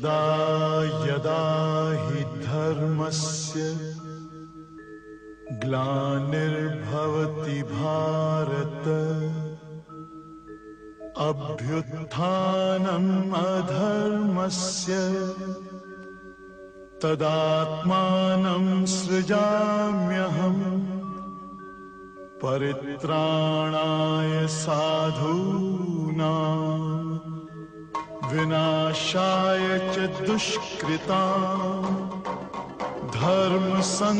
यदा यदा हि धर्मस्य ग्लानिर्भवति भारत अभ्युत्थानम् अधर्मस्य तदात्मानं सृजाम्यहम् परित्राणाय साधूनाम् नाशाय च दुष्कृता धर्म धर्मसंस्थापनार्थाय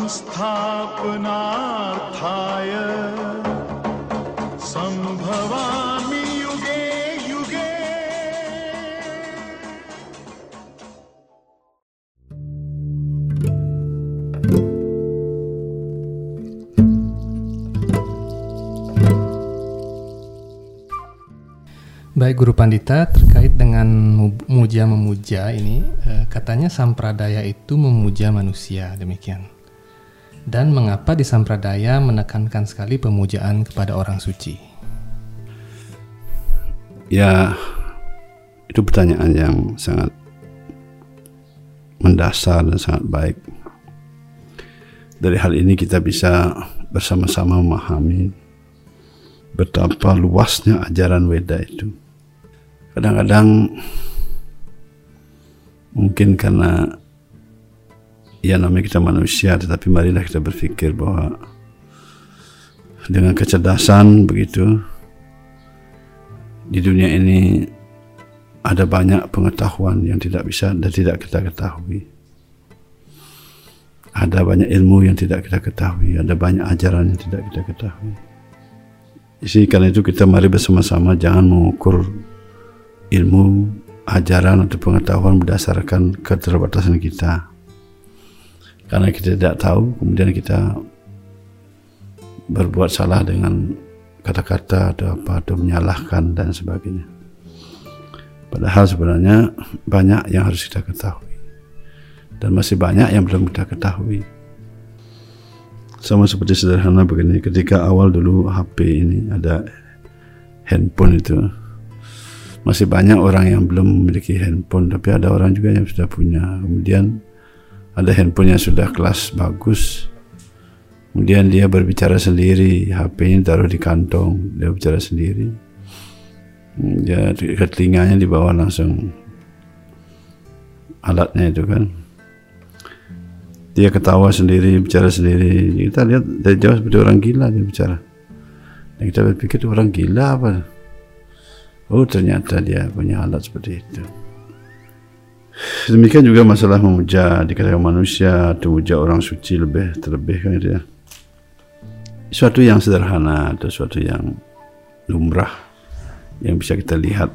Baik Guru Pandita terkait dengan mu- muja memuja ini eh, katanya sampradaya itu memuja manusia demikian. Dan mengapa di sampradaya menekankan sekali pemujaan kepada orang suci? Ya, itu pertanyaan yang sangat mendasar dan sangat baik. Dari hal ini kita bisa bersama-sama memahami betapa luasnya ajaran Weda itu. Kadang-kadang mungkin karena ya namanya kita manusia, tetapi marilah kita berpikir bahwa dengan kecerdasan begitu di dunia ini ada banyak pengetahuan yang tidak bisa dan tidak kita ketahui. Ada banyak ilmu yang tidak kita ketahui, ada banyak ajaran yang tidak kita ketahui. Jadi karena itu kita mari bersama-sama jangan mengukur ilmu, ajaran atau pengetahuan berdasarkan keterbatasan kita. Karena kita tidak tahu, kemudian kita berbuat salah dengan kata-kata atau apa atau menyalahkan dan sebagainya. Padahal sebenarnya banyak yang harus kita ketahui dan masih banyak yang belum kita ketahui. Sama seperti sederhana begini, ketika awal dulu HP ini ada handphone itu, masih banyak orang yang belum memiliki handphone, tapi ada orang juga yang sudah punya. Kemudian ada handphone yang sudah kelas bagus, kemudian dia berbicara sendiri, HP-nya taruh di kantong, dia bicara sendiri. Ya, ke di bawah langsung alatnya itu kan. Dia ketawa sendiri bicara sendiri. Kita lihat dari jauh seperti orang gila dia bicara. Dan kita berpikir orang gila apa oh ternyata dia punya alat seperti itu. Demikian juga masalah memuja dikatakan manusia atau memuja orang suci lebih terlebih kan ya. Suatu yang sederhana atau suatu yang lumrah yang bisa kita lihat.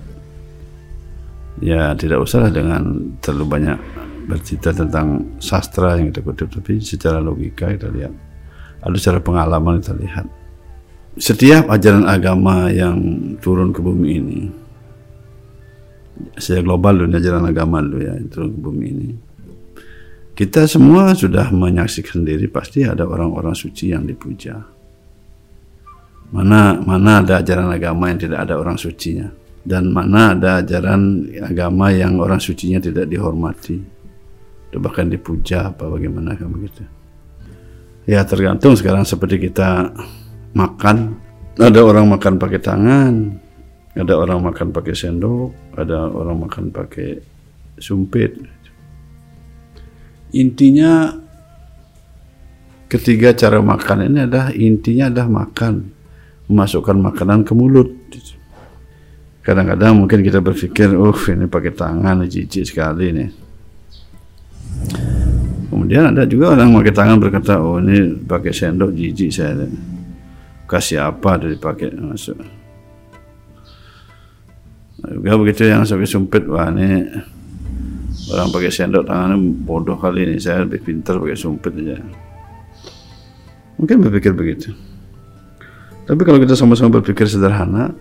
Ya tidak usahlah dengan terlalu banyak bercerita tentang sastra yang kita kutip tapi secara logika kita lihat. Ada secara pengalaman kita lihat setiap ajaran agama yang turun ke bumi ini secara global dunia ajaran agama dulu ya turun ke bumi ini kita semua sudah menyaksikan sendiri pasti ada orang-orang suci yang dipuja. Mana mana ada ajaran agama yang tidak ada orang sucinya? Dan mana ada ajaran agama yang orang sucinya tidak dihormati? Atau bahkan dipuja apa bagaimana kan begitu ya tergantung sekarang seperti kita makan. Ada orang makan pakai tangan ada orang makan pakai sendok ada orang makan pakai sumpit. Intinya ketiga cara makan ini adalah intinya adalah makan. Memasukkan makanan ke mulut. Kadang-kadang mungkin kita berpikir uh ini pakai tangan jijik sekali nih. Kemudian ada juga orang pakai tangan berkata oh ini pakai sendok jijik saya kasih apa dari pakai masuk nah, juga begitu yang pakai sumpit wah ini orang pakai sendok tangannya bodoh kali ini. Saya lebih pintar pakai sumpit aja. Mungkin berpikir begitu. Tapi kalau kita sama-sama berpikir sederhana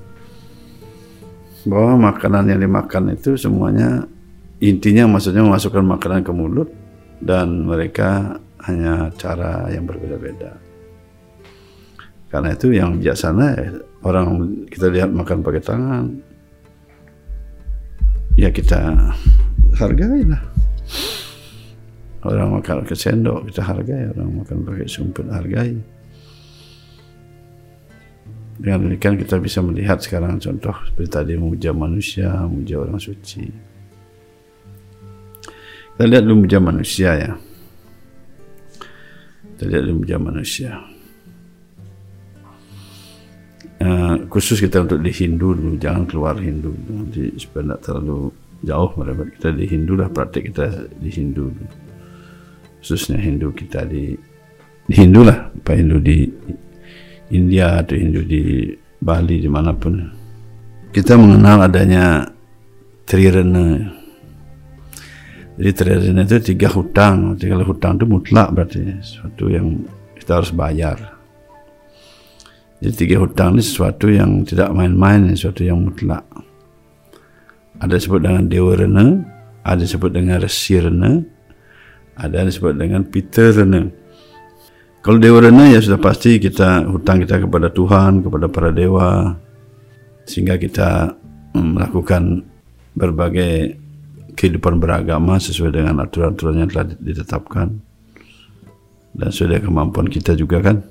bahwa makanan yang dimakan itu semuanya intinya maksudnya memasukkan makanan ke mulut dan mereka hanya cara yang berbeda-beda. Karena itu yang biasanya orang kita lihat makan pakai tangan, ya kita hargailah orang makan ke sendok kita hargai. Orang makan pakai sumpit hargai. Dengan demikian kita bisa melihat sekarang contoh seperti tadi memuja manusia memuja orang suci. Kita lihat dulu manusia ya. Kita lihat dulu memuja manusia Uh, khusus kita untuk di Hindu dulu jangan keluar Hindu. Nanti supaya tidak terlalu jauh mereka. Kita di Hindu lah praktik kita di Hindu dulu. Khususnya Hindu kita di, di Hindu lah. Apa Hindu di India atau Hindu di Bali di mana pun kita mengenal adanya trirena. Jadi trirena itu tiga hutang. Tiga hutang itu mutlak berarti sesuatu yang kita harus bayar jadi tiga hutang ini sesuatu yang tidak main-main, sesuatu yang mutlak. Ada disebut dengan Dewa Rena, ada disebut dengan Resi Rena, ada disebut dengan Peter Rena. Kalau Dewa Rena ya sudah pasti kita hutang kita kepada Tuhan, kepada para dewa, sehingga kita melakukan berbagai kehidupan beragama sesuai dengan aturan-aturan yang telah ditetapkan dan sudah kemampuan kita juga kan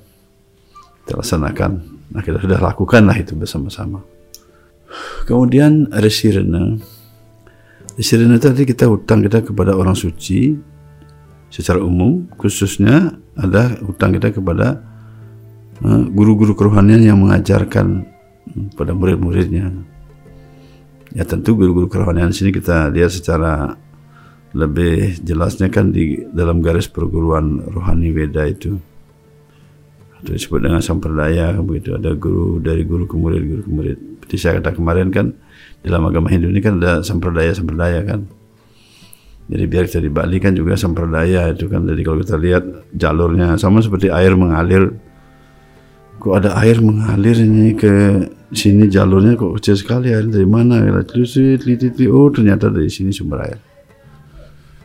kita laksanakan. Nah kita sudah lakukanlah itu bersama-sama. Kemudian ada sirena. Di sirena tadi kita hutang kita kepada orang suci secara umum, khususnya ada hutang kita kepada eh, guru-guru kerohanian yang mengajarkan pada murid-muridnya. Ya tentu guru-guru kerohanian sini kita lihat secara lebih jelasnya kan di dalam garis perguruan rohani Weda itu disebut dengan samperdaya begitu. Ada guru dari guru ke murid guru ke murid. Seperti saya kata kemarin kan dalam agama Hindu ini kan ada samperdaya samperdaya kan. Jadi biar kita di Bali kan juga samperdaya itu kan. Jadi kalau kita lihat jalurnya sama seperti air mengalir. Kok ada air mengalir ini ke sini jalurnya kok kecil sekali? Air dari mana? Telusuri teliti oh ternyata dari sini sumber air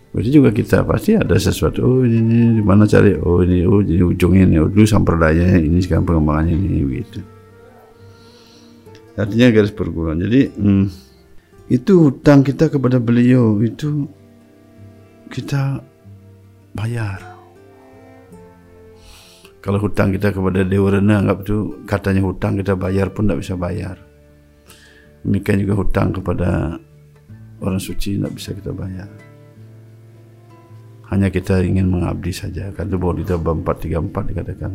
Berarti juga kita pasti ada sesuatu. Oh ini, ini di mana cari? Oh ini oh jadi ujungnya ini. Oh dulu samperdayanya ini sekarang pengembangannya ini begitu. Artinya garis perguruan. Jadi hmm, itu hutang kita kepada beliau itu kita bayar. Kalau hutang kita kepada Dewa Rena anggap itu katanya hutang kita bayar pun tidak bisa bayar. Demikian juga hutang kepada orang suci tidak bisa kita bayar hanya kita ingin mengabdi saja. Kan itu bahwa di bab 434 dikatakan.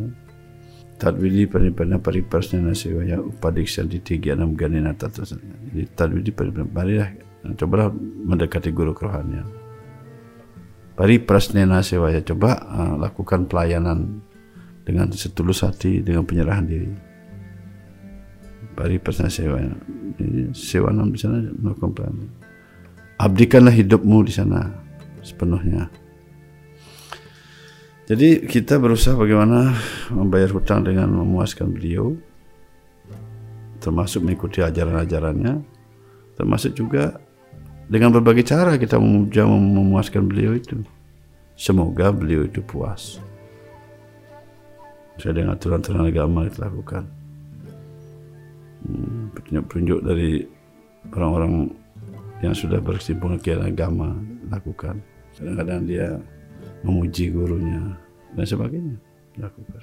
Tadwidi paripana paripasnya nasewaya upadiksa di tiga enam ganina tata jadi tadwidi paripana marilah cobalah mendekati guru kerohanian. Pariprasnena sewaya coba uh, lakukan pelayanan dengan setulus hati dengan penyerahan diri. Pariprasnena sewaya sewanam di sana melakukan pelayanan. Abdikanlah hidupmu di sana sepenuhnya jadi kita berusaha bagaimana membayar hutang dengan memuaskan beliau, termasuk mengikuti ajaran-ajarannya, termasuk juga dengan berbagai cara kita memuja memuaskan beliau itu. Semoga beliau itu puas. Sesuai dengan aturan-aturan agama kita lakukan. Hmm, petunjuk-petunjuk dari orang-orang yang sudah berkecimpung ke agama lakukan. Kadang-kadang dia memuji gurunya dan sebagainya lakukan.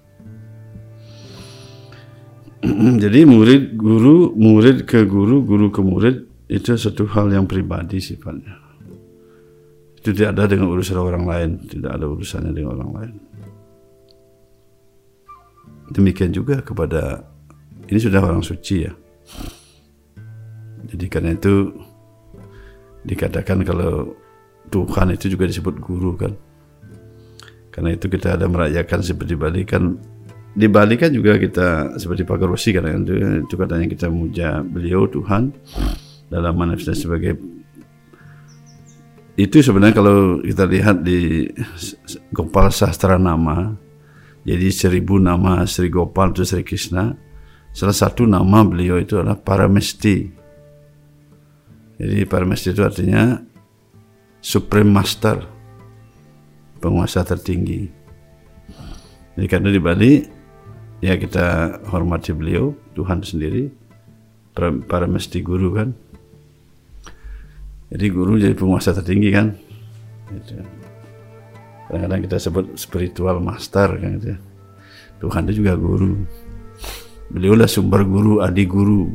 Jadi murid guru, murid ke guru, guru ke murid itu satu hal yang pribadi sifatnya. Itu tidak ada dengan urusan orang lain, tidak ada urusannya dengan orang lain. Demikian juga kepada ini sudah orang suci ya. Jadi karena itu dikatakan kalau Tuhan itu juga disebut guru kan. Karena itu kita ada merayakan seperti Bali kan di Bali kan juga kita seperti Pak Rosi kan itu, itu katanya kita memuja beliau Tuhan dalam manifestasi sebagai itu sebenarnya kalau kita lihat di Gopal Sastra Nama jadi seribu nama Sri Gopal itu Sri Krishna salah satu nama beliau itu adalah Paramesti. Jadi Paramesti itu artinya Supreme Master penguasa tertinggi. Jadi karena di Bali ya kita hormati beliau Tuhan sendiri para, para mesti guru kan. Jadi guru jadi penguasa tertinggi kan. Gitu. Kadang-kadang kita sebut spiritual master kan gitu. Tuhan itu juga guru. Beliaulah sumber guru, adik guru.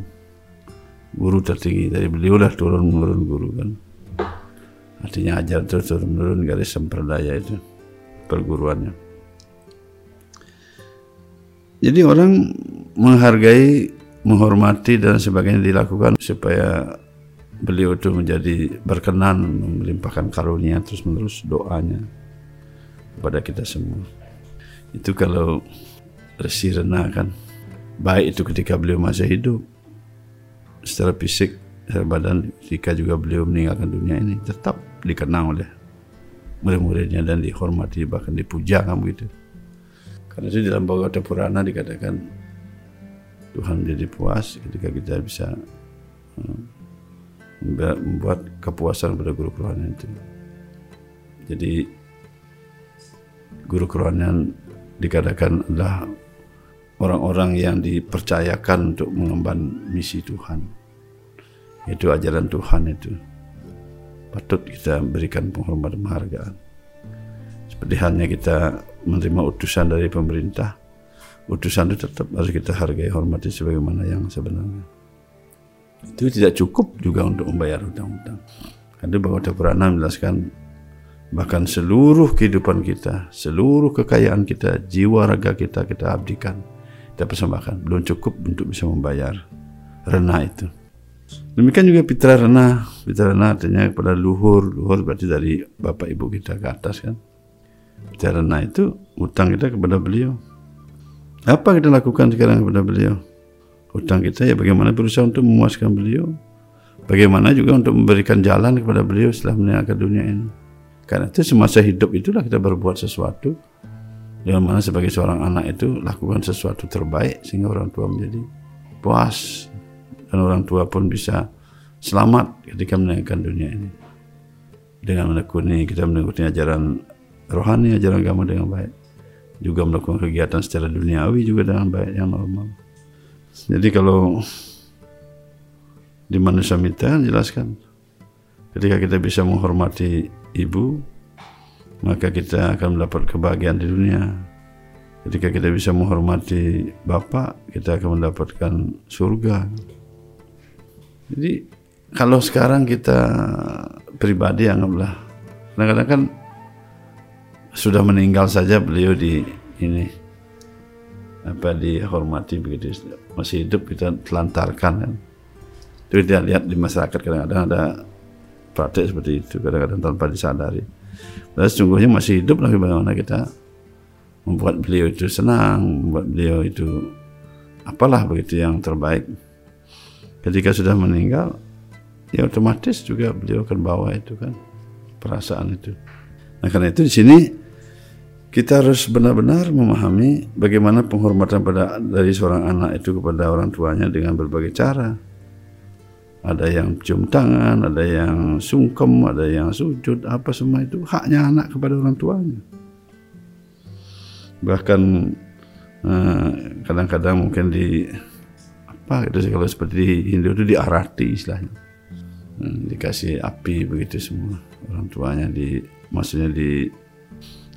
Guru tertinggi. Dari beliaulah turun menurun guru kan. Artinya ajar terus turun menurun garis semperdaya itu perguruannya. Jadi orang menghargai, menghormati dan sebagainya dilakukan supaya beliau itu menjadi berkenan melimpahkan karunia terus menerus doanya kepada kita semua. Itu kalau Resi Rena kan baik itu ketika beliau masih hidup secara fisik secara badan jika juga beliau meninggalkan dunia ini tetap dikenang oleh murid-muridnya dan dihormati bahkan dipuja kan begitu. Karena itu dalam Bhagavata Purana dikatakan Tuhan menjadi puas ketika kita bisa eh, membuat kepuasan pada guru kerohanian itu. Jadi guru kerohanian dikatakan adalah orang-orang yang dipercayakan untuk mengemban misi Tuhan. Itu ajaran Tuhan itu. Patut kita berikan penghormatan penghargaan. Seperti halnya kita menerima utusan dari pemerintah, utusan itu tetap harus kita hargai, hormati sebagaimana yang sebenarnya. Itu tidak cukup juga untuk membayar hutang-hutang. Karena bahwa Purana menjelaskan bahkan seluruh kehidupan kita, seluruh kekayaan kita, jiwa raga kita kita abdikan, kita persembahkan. Belum cukup untuk bisa membayar rena itu. Demikian juga Pitra Rena. Pitra Rena artinya kepada luhur. Luhur berarti dari bapak ibu kita ke atas kan. Pitra Rena itu utang kita kepada beliau. Apa kita lakukan sekarang kepada beliau? Utang kita ya bagaimana berusaha untuk memuaskan beliau. Bagaimana juga untuk memberikan jalan kepada beliau setelah meninggalkan dunia ini. Karena itu semasa hidup itulah kita berbuat sesuatu dengan mana sebagai seorang anak itu lakukan sesuatu terbaik sehingga orang tua menjadi puas dan orang tua pun bisa selamat ketika meninggalkan dunia ini. Dengan menekuni kita menekuni ajaran rohani ajaran agama dengan baik. Juga melakukan kegiatan secara duniawi juga dengan baik yang normal jadi kalau di manusia mita jelaskan. Ketika kita bisa menghormati ibu maka kita akan mendapat kebahagiaan di dunia. Ketika kita bisa menghormati bapak kita akan mendapatkan surga jadi kalau sekarang kita pribadi anggaplah kadang-kadang kan sudah meninggal saja beliau di ini apa dihormati begitu. Masih hidup kita telantarkan kan. Itu kita lihat di masyarakat kadang-kadang ada praktek seperti itu kadang-kadang tanpa disadari. Dan sesungguhnya masih hidup lagi bagaimana kita membuat beliau itu senang membuat beliau itu apalah begitu yang terbaik ketika sudah meninggal ya otomatis juga beliau akan bawa itu kan perasaan itu nah karena itu di sini kita harus benar-benar memahami bagaimana penghormatan pada dari seorang anak itu kepada orang tuanya dengan berbagai cara ada yang cium tangan, ada yang sungkem, ada yang sujud, apa semua itu haknya anak kepada orang tuanya. Bahkan eh, kadang-kadang mungkin di apa itu sih kalau seperti di Hindu itu diarati istilahnya. Hmm, dikasih api begitu semua. Orang tuanya di maksudnya di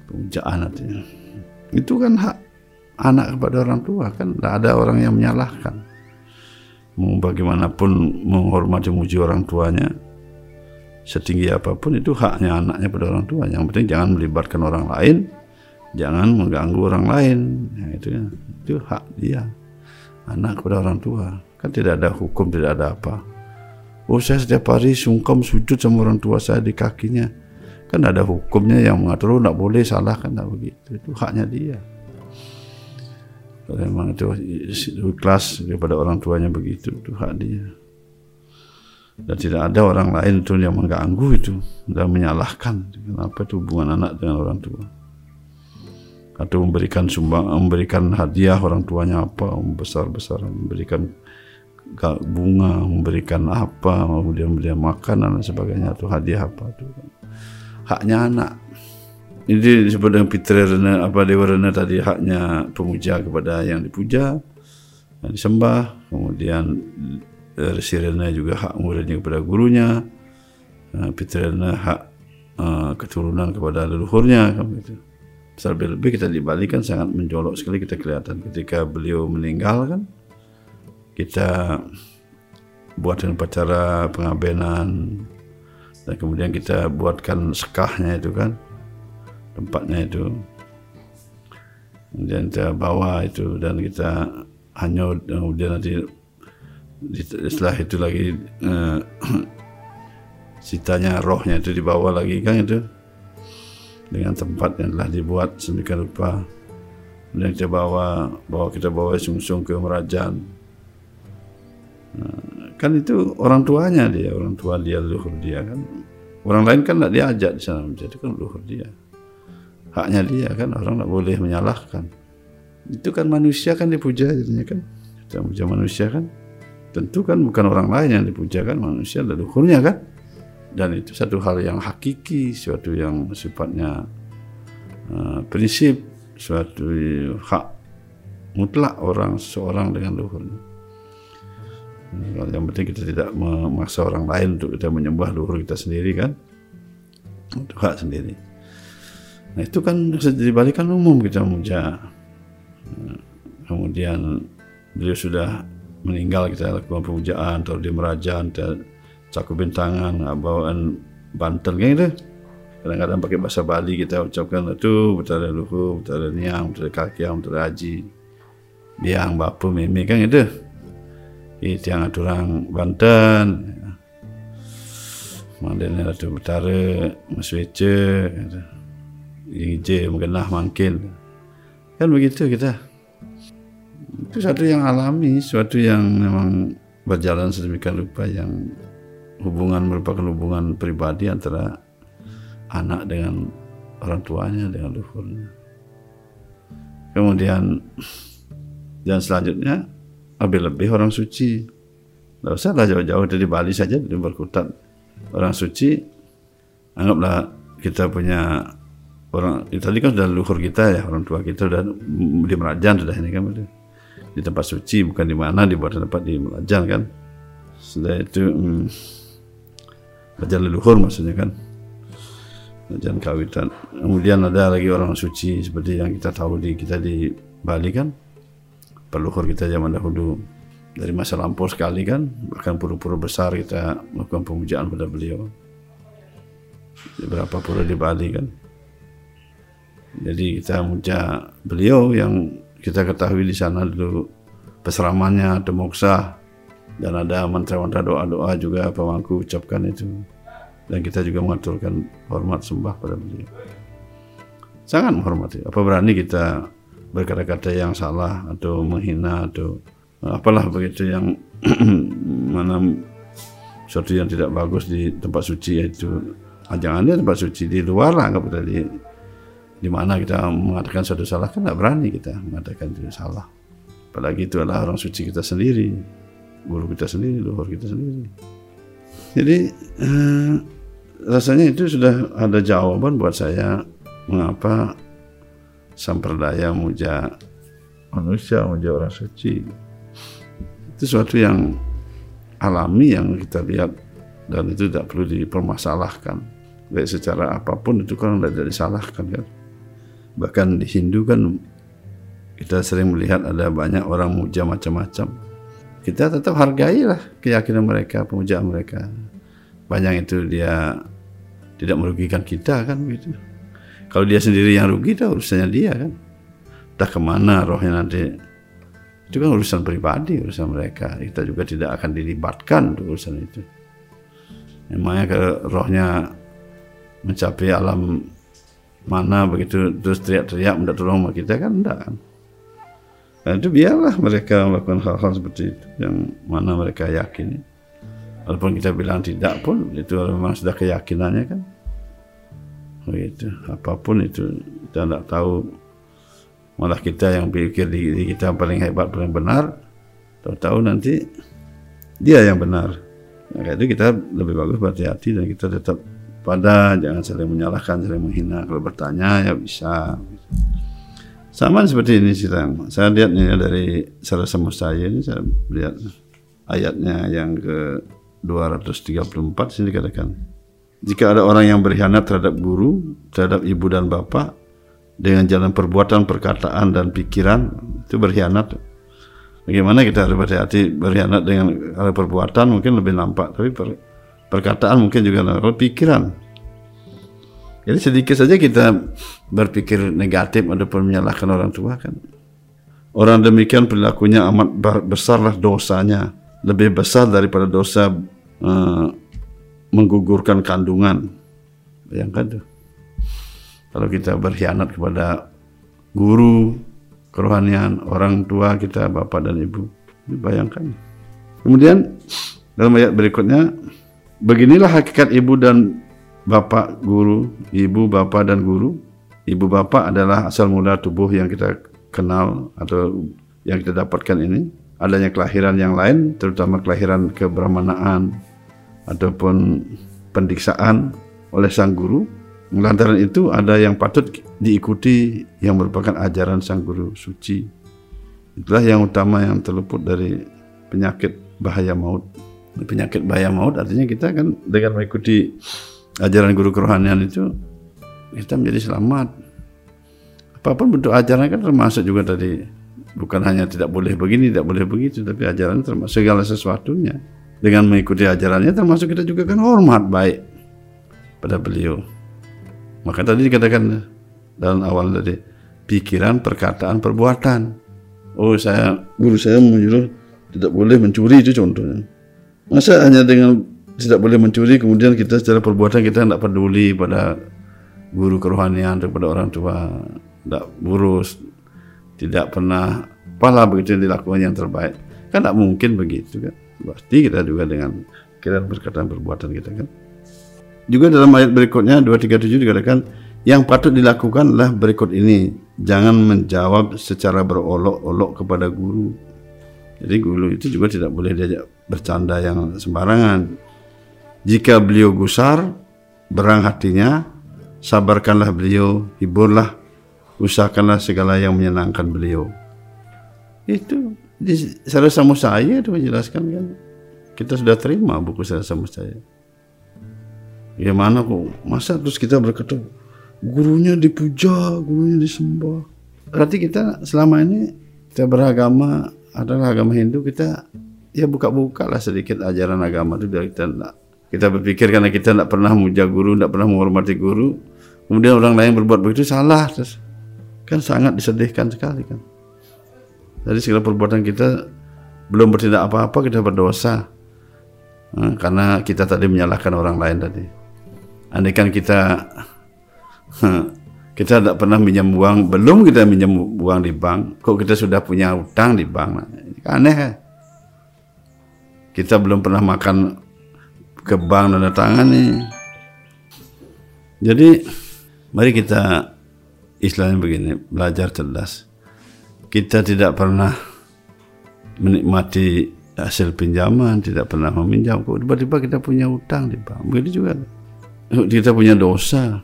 pemujaan artinya itu. Kan hak anak kepada orang tua kan? Tidak ada orang yang menyalahkan. Mau bagaimanapun menghormati muji orang tuanya setinggi apa pun itu haknya anaknya pada orang tua. Yang penting jangan melibatkan orang lain jangan mengganggu orang lain. Ya, itu ya. itu hak dia anak kepada orang tua. Kan tidak ada hukum tidak ada apa. Oh saya setiap hari sungkem sujud sama orang tua saya di kakinya. Kan ada hukumnya yang mengatur oh, tidak boleh salah kan tidak begitu. Itu haknya dia. Kalau memang itu ikhlas kepada orang tuanya begitu itu hak dia. Dan tidak ada orang lain itu yang mengganggu itu dan menyalahkan. Kenapa itu hubungan anak dengan orang tua atau memberikan sumbang memberikan hadiah orang tuanya apa besar-besar memberikan bunga memberikan apa kemudian memberikan makanan dan sebagainya atau hadiah apa itu haknya anak. Ini disebut dengan Fitri Rena apa Dewa Rena tadi haknya pemuja kepada yang dipuja yang disembah kemudian Resi Rena juga hak muridnya kepada gurunya uh, fitrina hak uh, keturunan kepada leluhurnya kan Terlebih-lebih kita di Bali kan sangat menjolok sekali kita kelihatan. Ketika beliau meninggal kan kita buat dengan upacara pengabenan dan kemudian kita buatkan sekahnya itu kan tempatnya itu. Kemudian kita bawa itu dan kita hanyut kemudian nanti setelah itu lagi eh, rohnya itu dibawa lagi kan itu dengan tempat yang telah dibuat sedemikian rupa. Kemudian kita bawa bawa kita bawa sungsung ke Merajan. Nah, kan itu orang tuanya dia orang tua dia leluhur dia kan. Orang lain kan tidak diajak di sana itu kan leluhur dia. Haknya dia kan orang tidak boleh menyalahkan. Itu kan manusia kan dipuja jadinya kan. Kita puja manusia kan tentu kan bukan orang lain yang dipuja kan manusia leluhurnya kan dan itu satu hal yang hakiki suatu yang sifatnya uh, prinsip suatu hak mutlak orang seseorang dengan leluhurnya Nah, yang penting kita tidak memaksa orang lain untuk kita menyembah leluhur kita sendiri kan? Itu hak sendiri. Nah itu kan di kan umum kita memuja. Nah, kemudian beliau sudah meninggal kita lakukan pemujaan atau di Merajan kita cakupin tangan bawaan Banten kan itu. Kadang-kadang pakai bahasa Bali kita ucapkan itu betara luhur betara niang betara kakiang betara haji. Biang bapa meme kan itu. Itu yang orang Banten. Mandene Ratu Betara Mas Wece Ije mengenah mangkin kan begitu kita. Itu satu yang alami suatu yang memang berjalan sedemikian rupa yang hubungan merupakan hubungan pribadi antara anak dengan orang tuanya dengan luhurnya kemudian dan selanjutnya lebih-lebih orang suci. Tidak usah lah jauh-jauh dari Bali saja di berkutat orang suci. Anggaplah kita punya orang tadi kan sudah leluhur kita ya orang tua kita sudah di Merajan sudah ini kan di tempat suci bukan di mana dibuat tempat di Merajan kan. Sudah itu hmm, Merajan leluhur maksudnya kan. Merajan kawitan. Kemudian ada lagi orang suci seperti yang kita tahu di kita di Bali kan. Peluhur kita zaman dahulu dari masa lampau sekali kan. Bahkan pura-pura besar kita melakukan pemujaan pada beliau. Di beberapa pura di Bali kan. Jadi kita muja beliau yang kita ketahui di sana dulu. Peseramannya ada moksa dan ada mantra-mantra doa-doa juga pemangku ucapkan itu. Dan kita juga mengaturkan hormat sembah pada beliau. Sangat menghormati. Apa berani kita berkata-kata yang salah atau menghina atau apalah begitu yang mana sesuatu yang tidak bagus di tempat suci yaitu jangan di tempat suci. Di luar lah boleh di di mana kita mengatakan suatu salah kan tidak berani kita mengatakan itu salah. Apalagi itu adalah orang suci kita sendiri guru kita sendiri luhur kita sendiri. Jadi eh, rasanya itu sudah ada jawaban buat saya mengapa samperdaya muja manusia muja orang suci. Itu sesuatu yang alami yang kita lihat dan itu tidak perlu dipermasalahkan. Baik secara apa pun itu kan tidak disalahkan kan? Bahkan di Hindu kan kita sering melihat ada banyak orang muja macam-macam kita tetap hargailah keyakinan mereka pemujaan mereka. Banyak itu dia tidak merugikan kita kan begitu. Kalau dia sendiri yang rugi dah urusannya dia kan. Dah ke mana rohnya nanti? Itu kan urusan pribadi urusan mereka. Kita juga tidak akan dilibatkan untuk urusan itu. Memangnya ke rohnya mencapai alam mana begitu terus teriak-teriak minta tolong sama kita kan enggak kan nah, itu biarlah mereka melakukan hal-hal seperti itu yang mana mereka yakini. Walaupun kita bilang tidak pun itu memang sudah keyakinannya kan. Begitu apa pun itu kita tidak tahu. Malah kita yang pikir diri kita paling hebat paling benar tahu-tahu nanti dia yang benar. Nah, itu kita lebih bagus berhati-hati dan kita tetap pada jangan saling menyalahkan saling menghina. Kalau bertanya ya bisa sama seperti ini sih saya lihat nih dari salah sama saya ini saya lihat ayatnya yang ke 234 sini katakan jika ada orang yang berkhianat terhadap guru, terhadap ibu dan bapak dengan jalan perbuatan, perkataan dan pikiran itu berkhianat. Bagaimana kita harus berhati-hati berkhianat dengan perbuatan mungkin lebih nampak, tapi per, perkataan mungkin juga nampak. pikiran. Jadi sedikit saja kita berpikir negatif ataupun menyalahkan orang tua kan. Orang demikian perilakunya amat besarlah dosanya, lebih besar daripada dosa eh, menggugurkan kandungan. Bayangkan tuh. Kalau kita berkhianat kepada guru, kerohanian, orang tua kita, bapak dan ibu. Bayangkan. Kemudian dalam ayat berikutnya, beginilah hakikat ibu dan bapak guru, ibu, bapak dan guru. Ibu bapak adalah asal mula tubuh yang kita kenal atau yang kita dapatkan ini. Adanya kelahiran yang lain, terutama kelahiran kebrahmanaan ataupun pendiksaan oleh sang guru. Lantaran itu ada yang patut diikuti yang merupakan ajaran sang guru suci. Itulah yang utama yang terluput dari penyakit bahaya maut. Penyakit bahaya maut artinya kita kan dengan mengikuti ajaran guru kerohanian itu kita menjadi selamat. Apa pun bentuk ajaran kan termasuk juga tadi bukan hanya tidak boleh begini, tidak boleh begitu, tapi ajaran termasuk segala sesuatunya. Dengan mengikuti ajarannya termasuk kita juga kan hormat baik pada beliau. Maka tadi dikatakan dalam awal tadi pikiran, perkataan, perbuatan. Oh saya guru saya menyuruh tidak boleh mencuri itu contohnya. Masa hanya dengan tidak boleh mencuri kemudian kita secara perbuatan kita tidak peduli pada guru kerohanian atau pada orang tua. Tidak burus tidak pernah apalah begitu yang dilakukan yang terbaik. Kan tidak mungkin begitu kan? Pasti kita juga dengan pikiran perkataan perbuatan kita kan? Juga dalam ayat berikutnya 237 dikatakan yang patut dilakukan adalah berikut ini. Jangan menjawab secara berolok-olok kepada guru. Jadi guru itu juga tidak boleh diajak bercanda yang sembarangan jika beliau gusar berang hatinya sabarkanlah beliau hiburlah usahakanlah segala yang menyenangkan beliau itu di Sarasa saya itu menjelaskan kan kita sudah terima buku Sarasa saya Gimana kok masa terus kita berkata gurunya dipuja, gurunya disembah. Berarti kita selama ini kita beragama adalah agama Hindu kita ya buka-buka lah sedikit ajaran agama itu dari kita. Kita berpikir karena kita tidak pernah memuja guru, tidak pernah menghormati guru, kemudian orang lain berbuat begitu salah terus kan sangat disedihkan sekali kan. Jadi segala perbuatan kita belum bertindak apa-apa kita berdosa Nah, karena kita tadi menyalahkan orang lain tadi. Andaikan kita kita tidak pernah minjam uang, belum kita minjam uang di bank, kok kita sudah punya utang di bank? Nah, kan aneh. ya? Kita belum pernah makan ke bank dan tangan nih. Jadi mari kita istilahnya begini, belajar cerdas. Kita tidak pernah menikmati hasil pinjaman, tidak pernah meminjam. Kok tiba-tiba kita punya utang di bank? Begitu juga kita punya dosa.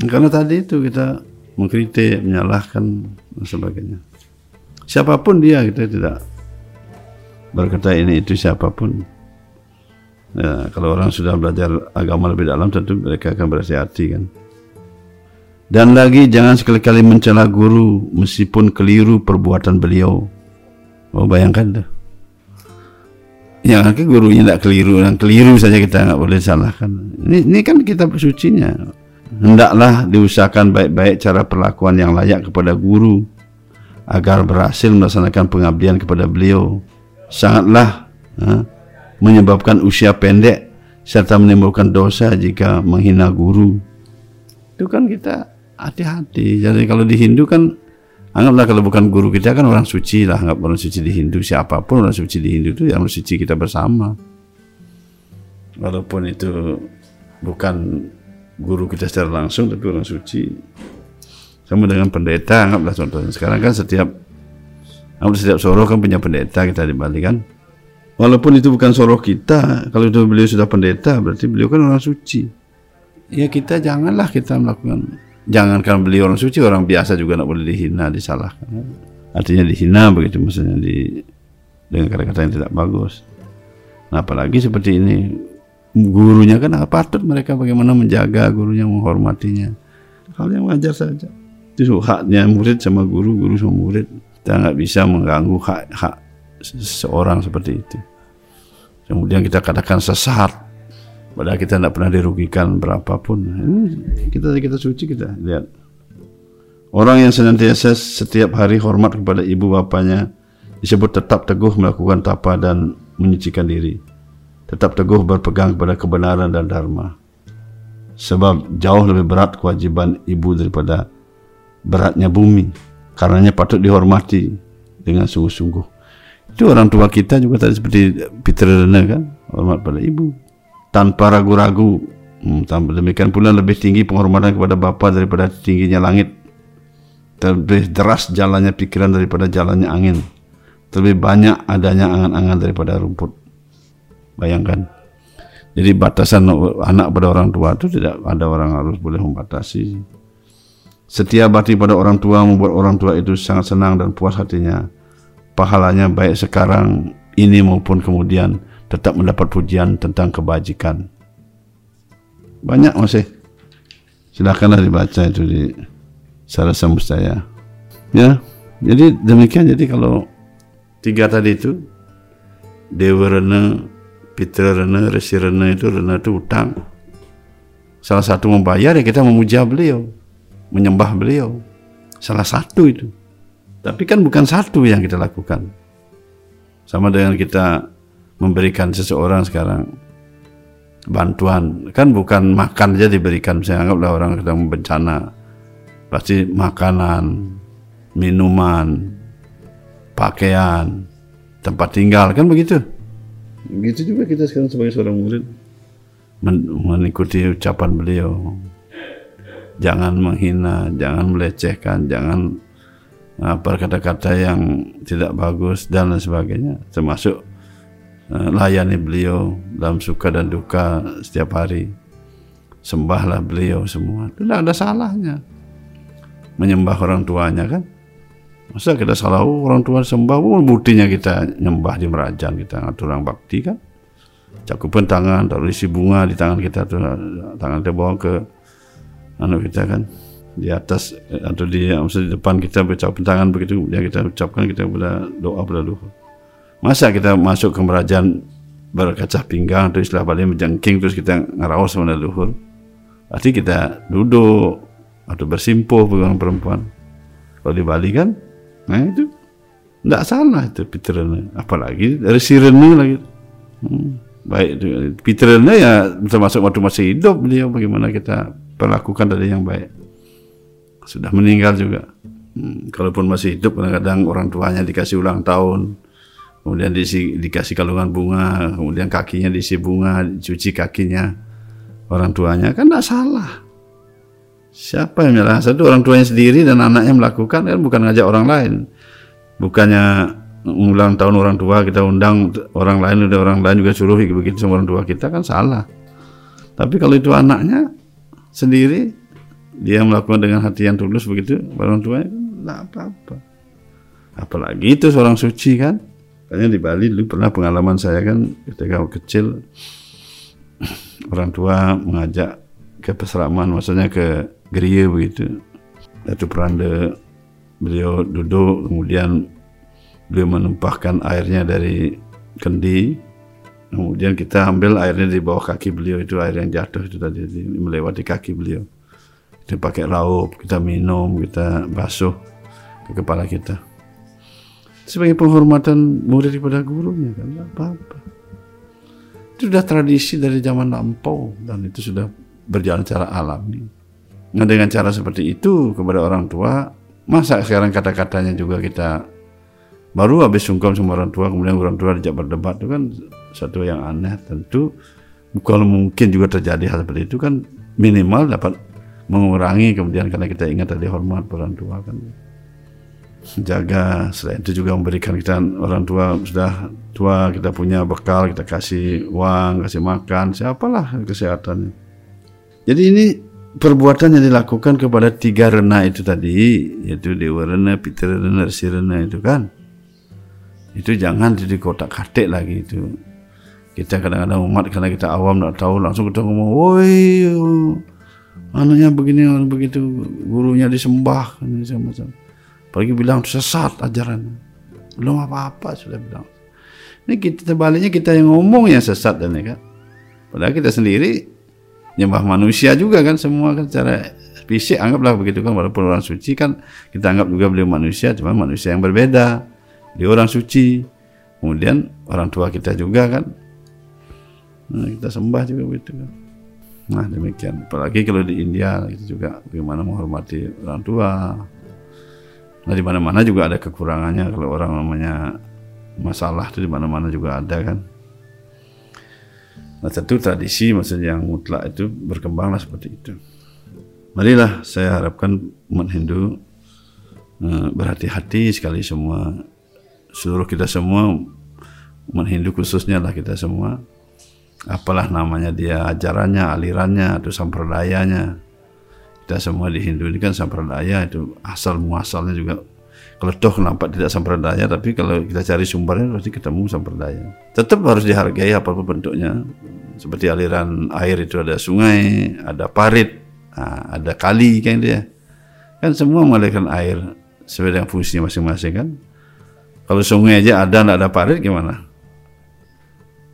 Karena tadi itu kita mengkritik, menyalahkan dan sebagainya. Siapa pun dia kita tidak berkata ini itu siapa pun. Ya, kalau orang sudah belajar agama lebih dalam tentu mereka akan berhati-hati kan. Dan lagi jangan sekali-kali mencela guru meskipun keliru perbuatan beliau. Oh bayangkan tuh. Yang akhirnya gurunya tidak keliru, yang keliru saja kita nggak boleh salahkan. Ini, ini kan kitab sucinya. Hendaklah diusahakan baik-baik cara perlakuan yang layak kepada guru agar berhasil melaksanakan pengabdian kepada beliau. Sangatlah ha, menyebabkan usia pendek serta menimbulkan dosa jika menghina guru. Itu kan kita hati-hati. Jadi kalau di Hindu kan anggaplah kalau bukan guru kita kan orang suci lah, anggap orang suci di Hindu siapa pun orang suci di Hindu itu yang suci kita bersama. Walaupun itu bukan guru kita secara langsung tapi orang suci. Sama dengan pendeta, anggaplah contohnya. Sekarang kan setiap anggap setiap soroh kan punya pendeta kita di kan. Walaupun itu bukan soroh kita, kalau itu beliau sudah pendeta berarti beliau kan orang suci. Ya kita janganlah kita melakukan jangankan beliau orang suci orang biasa juga tidak boleh dihina disalahkan. Artinya dihina begitu maksudnya di dengan kata-kata yang tidak bagus. Nah apalagi seperti ini gurunya kan patut mereka bagaimana menjaga gurunya menghormatinya. Hal yang wajar saja. Itu haknya murid sama guru guru sama murid. Kita nggak bisa mengganggu hak hak seseorang seperti itu kemudian kita katakan sesat. Padahal kita tidak pernah dirugikan berapapun. Ini kita kita suci kita lihat. Orang yang senantiasa setiap hari hormat kepada ibu bapaknya disebut tetap teguh melakukan tapa dan menyucikan diri. Tetap teguh berpegang kepada kebenaran dan dharma. Sebab jauh lebih berat kewajiban ibu daripada beratnya bumi. Karenanya patut dihormati dengan sungguh-sungguh itu orang tua kita juga tadi seperti Peter Rene kan hormat pada ibu. Tanpa ragu-ragu. Hmm, demikian pula lebih tinggi penghormatan kepada bapa daripada tingginya langit. Lebih deras jalannya pikiran daripada jalannya angin. Lebih banyak adanya angan-angan daripada rumput. Bayangkan. Jadi batasan anak pada orang tua itu tidak ada orang harus boleh membatasi. Setia bakti pada orang tua membuat orang tua itu sangat senang dan puas hatinya. Pahalanya baik sekarang ini maupun kemudian tetap mendapat pujian tentang kebajikan. Banyak masih. Silakanlah dibaca itu di Sarasa Mustaya. Ya, jadi demikian. Jadi kalau tiga tadi itu Dewa Rena, Pitra Rena, Resi Rena itu Rena itu utang. Salah satu membayar ya kita memuja beliau, menyembah beliau. Salah satu itu. Tapi kan bukan satu yang kita lakukan. Sama dengan kita memberikan seseorang sekarang bantuan. Kan bukan makan aja diberikan. Saya anggaplah orang sedang bencana. Pasti makanan, minuman, pakaian, tempat tinggal. Kan begitu. Begitu juga kita sekarang sebagai seorang murid men mengikuti ucapan beliau. Jangan menghina, jangan melecehkan, jangan apa kata-kata yang tidak bagus dan lain sebagainya. Termasuk uh, layani beliau dalam suka dan duka setiap hari. Sembahlah beliau semua. Tidak ada salahnya. Menyembah orang tuanya kan. Masa kita salah oh, orang tua sembah, oh, buktinya kita nyembah di merajan kita ngatur orang bakti kan. Cakupan tangan, taruh isi bunga di tangan kita tuh, tangan kita bawa ke anu kita kan di atas eh, atau di maksud di depan kita berucapan tangan begitu ya kita ucapkan kita pada doa pada luhur. Masa kita masuk ke merajan berkaca pinggang atau istilah Bali menjengking terus kita ngaraos sama luhur. Berarti kita duduk atau bersimpuh dengan perempuan. Kalau di Bali kan Nah itu tidak salah itu Peternya. Apalagi dari sirene lagi. Hmm, baik Peternya ya termasuk waktu masih hidup beliau bagaimana kita perlakukan dari yang baik. Sudah meninggal juga. Hmm, kalaupun masih hidup kadang-kadang orang tuanya dikasih ulang tahun, kemudian diisi, dikasih kalungan bunga, kemudian kakinya diisi bunga, dicuci kakinya orang tuanya kan tidak salah. Siapa yang menyalahkan? Satu orang tuanya sendiri dan anaknya melakukan kan bukan ngajak orang lain. Bukannya ulang tahun orang tua kita undang orang lain udah orang lain juga suruh begitu sama orang tua kita kan salah. Tapi kalau itu anaknya sendiri dia melakukan dengan hati yang tulus begitu orang tuanya tidak apa-apa. Apalagi itu seorang suci kan. Kayaknya di Bali dulu pernah pengalaman saya kan ketika kecil orang tua mengajak ke peseraman maksudnya ke geria begitu. Datu Peranda beliau duduk kemudian beliau menumpahkan airnya dari kendi kemudian kita ambil airnya di bawah kaki beliau itu air yang jatuh itu tadi melewati kaki beliau kita pakai laup kita minum kita basuh ke kepala kita. Sebagai penghormatan murid kepada gurunya kan? Apa-apa. Itu sudah tradisi dari zaman lampau dan itu sudah berjalan secara alami. Nah dengan cara seperti itu kepada orang tua, masa sekarang kata-katanya juga kita baru habis sungkem sama orang tua, kemudian orang tua dijak berdebat itu kan satu yang aneh. Tentu. Kalau mungkin juga terjadi hal seperti itu kan minimal dapat mengurangi kemudian karena kita ingat tadi hormat orang tua kan. Jaga selain itu juga memberikan kita orang tua sudah tua kita punya bekal kita kasih uang kasih makan siapalah kesehatannya. Jadi ini perbuatan yang dilakukan kepada tiga rena itu tadi yaitu dewa rena, pitra rena, resi rena itu kan. Itu jangan jadi kotak katik lagi itu. Kita kadang-kadang umat karena kita awam nggak tahu langsung kita ngomong woi anunya begini anu begitu gurunya disembah ini macam apalagi bilang sesat ajaran. Belum apa-apa sudah bilang. Ini kita terbaliknya kita yang ngomong yang sesat dan ya kan padahal kita sendiri nyembah manusia juga kan semua kan secara fisik anggaplah begitu kan walaupun orang suci kan kita anggap juga beliau manusia cuma manusia yang berbeda. Dia orang suci. Kemudian orang tua kita juga kan. Nah, kita sembah juga begitu kan nah demikian. Apalagi kalau di India itu juga bagaimana menghormati orang tua. Nah di mana-mana juga ada kekurangannya. Kalau orang namanya masalah itu di mana-mana juga ada kan? Nah tentu tradisi maksudnya yang mutlak itu berkembanglah seperti itu. Marilah saya harapkan umat Hindu eh, berhati-hati sekali semua. Seluruh kita semua umat Hindu khususnya lah kita semua apalah namanya dia ajarannya alirannya atau sampradayanya. Kita semua di Hindu ini kan sampradaya itu asal muasalnya juga toh nampak tidak sampradaya tapi kalau kita cari sumbernya pasti ketemu sampradaya. Tetap harus dihargai apa pun bentuknya. Seperti aliran air itu ada sungai ada parit nah, ada kali kan dia kan semua mengalirkan air sesuai dengan fungsinya masing-masing kan. Kalau sungai aja ada tidak ada parit gimana?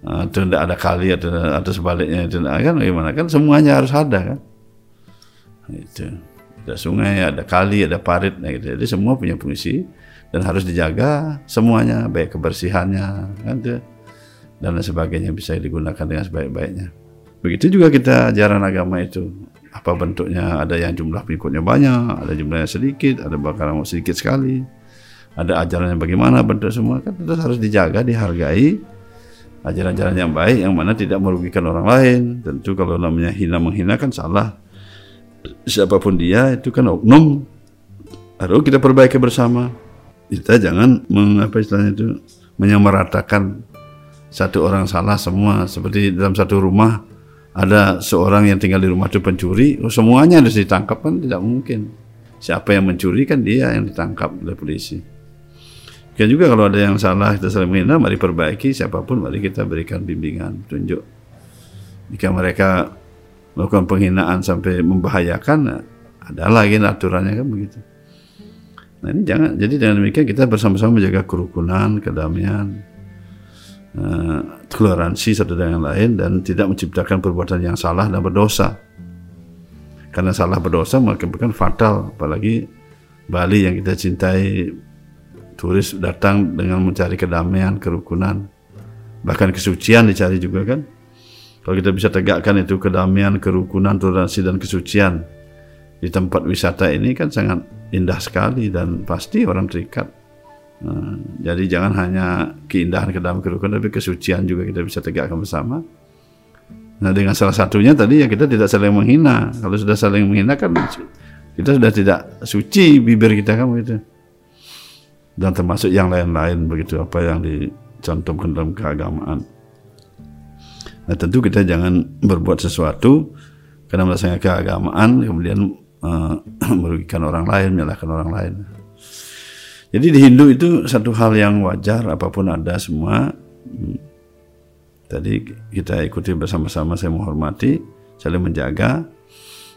Nah, itu tidak ada kali atau, atau sebaliknya itu kan gimana? Kan semuanya harus ada kan? Itu ada sungai, ada kali, ada parit, nah, gitu. jadi semua punya fungsi dan harus dijaga semuanya, baik kebersihannya, kan itu, dan sebagainya bisa digunakan dengan sebaik-baiknya. Begitu juga kita ajaran agama itu apa bentuknya ada yang jumlah pengikutnya banyak ada jumlahnya sedikit ada bakal sedikit sekali ada ajarannya bagaimana bentuk semua kan terus harus dijaga dihargai ajaran-ajaran yang baik yang mana tidak merugikan orang lain. Tentu kalau namanya hina menghina kan salah. Siapa pun dia itu kan oknum. Harus kita perbaiki bersama. Kita jangan mengapa istilahnya itu menyamaratakan satu orang salah semua. Seperti dalam satu rumah ada seorang yang tinggal di rumah itu pencuri oh, semuanya harus ditangkap kan? Tidak mungkin. Siapa yang mencuri kan dia yang ditangkap oleh polisi dan juga kalau ada yang salah kita saling menghina, mari perbaiki siapa pun, mari kita berikan bimbingan, tunjuk. Jika mereka melakukan penghinaan sampai membahayakan, ada lagi aturannya kan begitu. Nah ini jangan, jadi dengan demikian kita bersama-sama menjaga kerukunan, kedamaian, uh, toleransi satu dengan lain dan tidak menciptakan perbuatan yang salah dan berdosa. Karena salah berdosa mengakibatkan fatal, apalagi Bali yang kita cintai turis datang dengan mencari kedamaian, kerukunan, bahkan kesucian dicari juga kan. Kalau kita bisa tegakkan itu kedamaian, kerukunan, toleransi dan kesucian di tempat wisata ini kan sangat indah sekali dan pasti orang terikat. Nah, jadi jangan hanya keindahan, kedamaian, kerukunan, tapi kesucian juga kita bisa tegakkan bersama. Nah dengan salah satunya tadi ya kita tidak saling menghina. Kalau sudah saling menghina kan kita sudah tidak suci bibir kita kan begitu dan termasuk yang lain-lain begitu apa yang dicontohkan dalam keagamaan. Nah tentu kita jangan berbuat sesuatu karena melaksanakan keagamaan kemudian uh, merugikan orang lain, menyalahkan orang lain. Jadi di Hindu itu satu hal yang wajar apa pun ada semua. Tadi kita ikuti bersama-sama saya menghormati, saling menjaga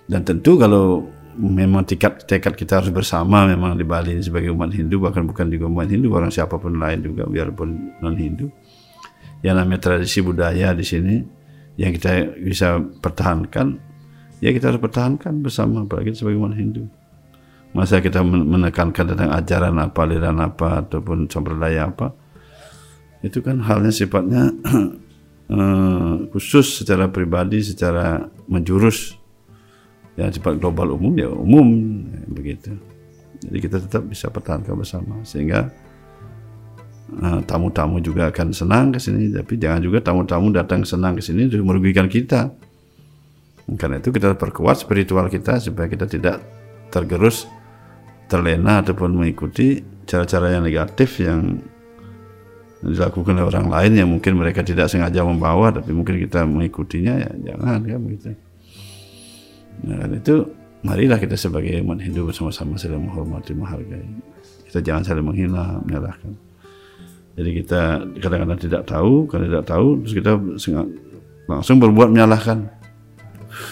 dan tentu kalau memang tekad tekad kita harus bersama memang di Bali sebagai umat Hindu bahkan bukan juga umat Hindu orang siapa pun lain juga biarpun non Hindu yang namanya tradisi budaya di sini yang kita bisa pertahankan ya kita harus pertahankan bersama apalagi sebagai umat Hindu. Masa kita menekankan tentang ajaran apa aliran apa ataupun sampradaya apa itu kan halnya sifatnya uh, khusus secara pribadi secara menjurus yang sifat global umum ya umum ya, begitu jadi kita tetap bisa pertahankan bersama sehingga uh, tamu-tamu juga akan senang ke sini tapi jangan juga tamu-tamu datang senang ke sini untuk merugikan kita karena itu kita perkuat spiritual kita supaya kita tidak tergerus terlena ataupun mengikuti cara-cara yang negatif yang dilakukan oleh orang lain yang mungkin mereka tidak sengaja membawa tapi mungkin kita mengikutinya ya jangan ya begitu. Nah, itu marilah kita sebagai umat Hindu bersama-sama saling menghormati, menghargai. Kita jangan saling menghina, menyalahkan. Jadi kita kadang-kadang tidak tahu, kalau tidak tahu terus kita langsung berbuat menyalahkan.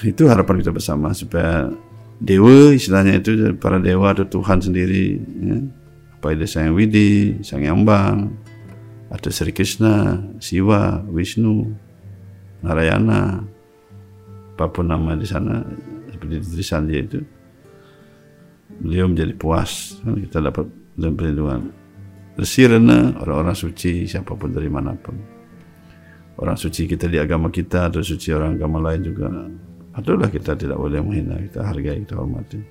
Itu harapan kita bersama supaya dewa istilahnya itu para dewa atau Tuhan sendiri ya. apa itu Sang Widi, Sang Yambang, ada Sri Krishna, Siwa, Wisnu, Narayana, apa pun nama di sana seperti tulisan dia itu beliau menjadi puas kan? Kita dapat dalam perlindungan bersirna orang-orang suci siapa pun dari mana pun. Orang suci kita di agama kita atau suci orang agama lain juga. Adalah kita tidak boleh menghina kita hargai kita hormati.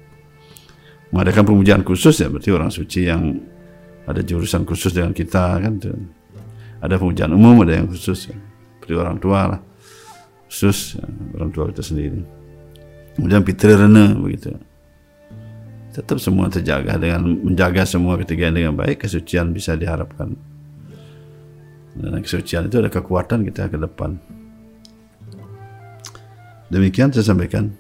Mengadakan pemujaan khusus ya berarti orang suci yang ada jurusan khusus dengan kita kan? Tuh. ada pemujaan umum ada yang khusus ya. seperti orang tua lah khusus ya, orang tua kita sendiri kemudian Fitri Rena begitu. Tetap semua terjaga dengan menjaga semua ketiga dengan baik kesucian bisa diharapkan. Dan kesucian itu ada kekuatan kita ke depan. Demikian saya sampaikan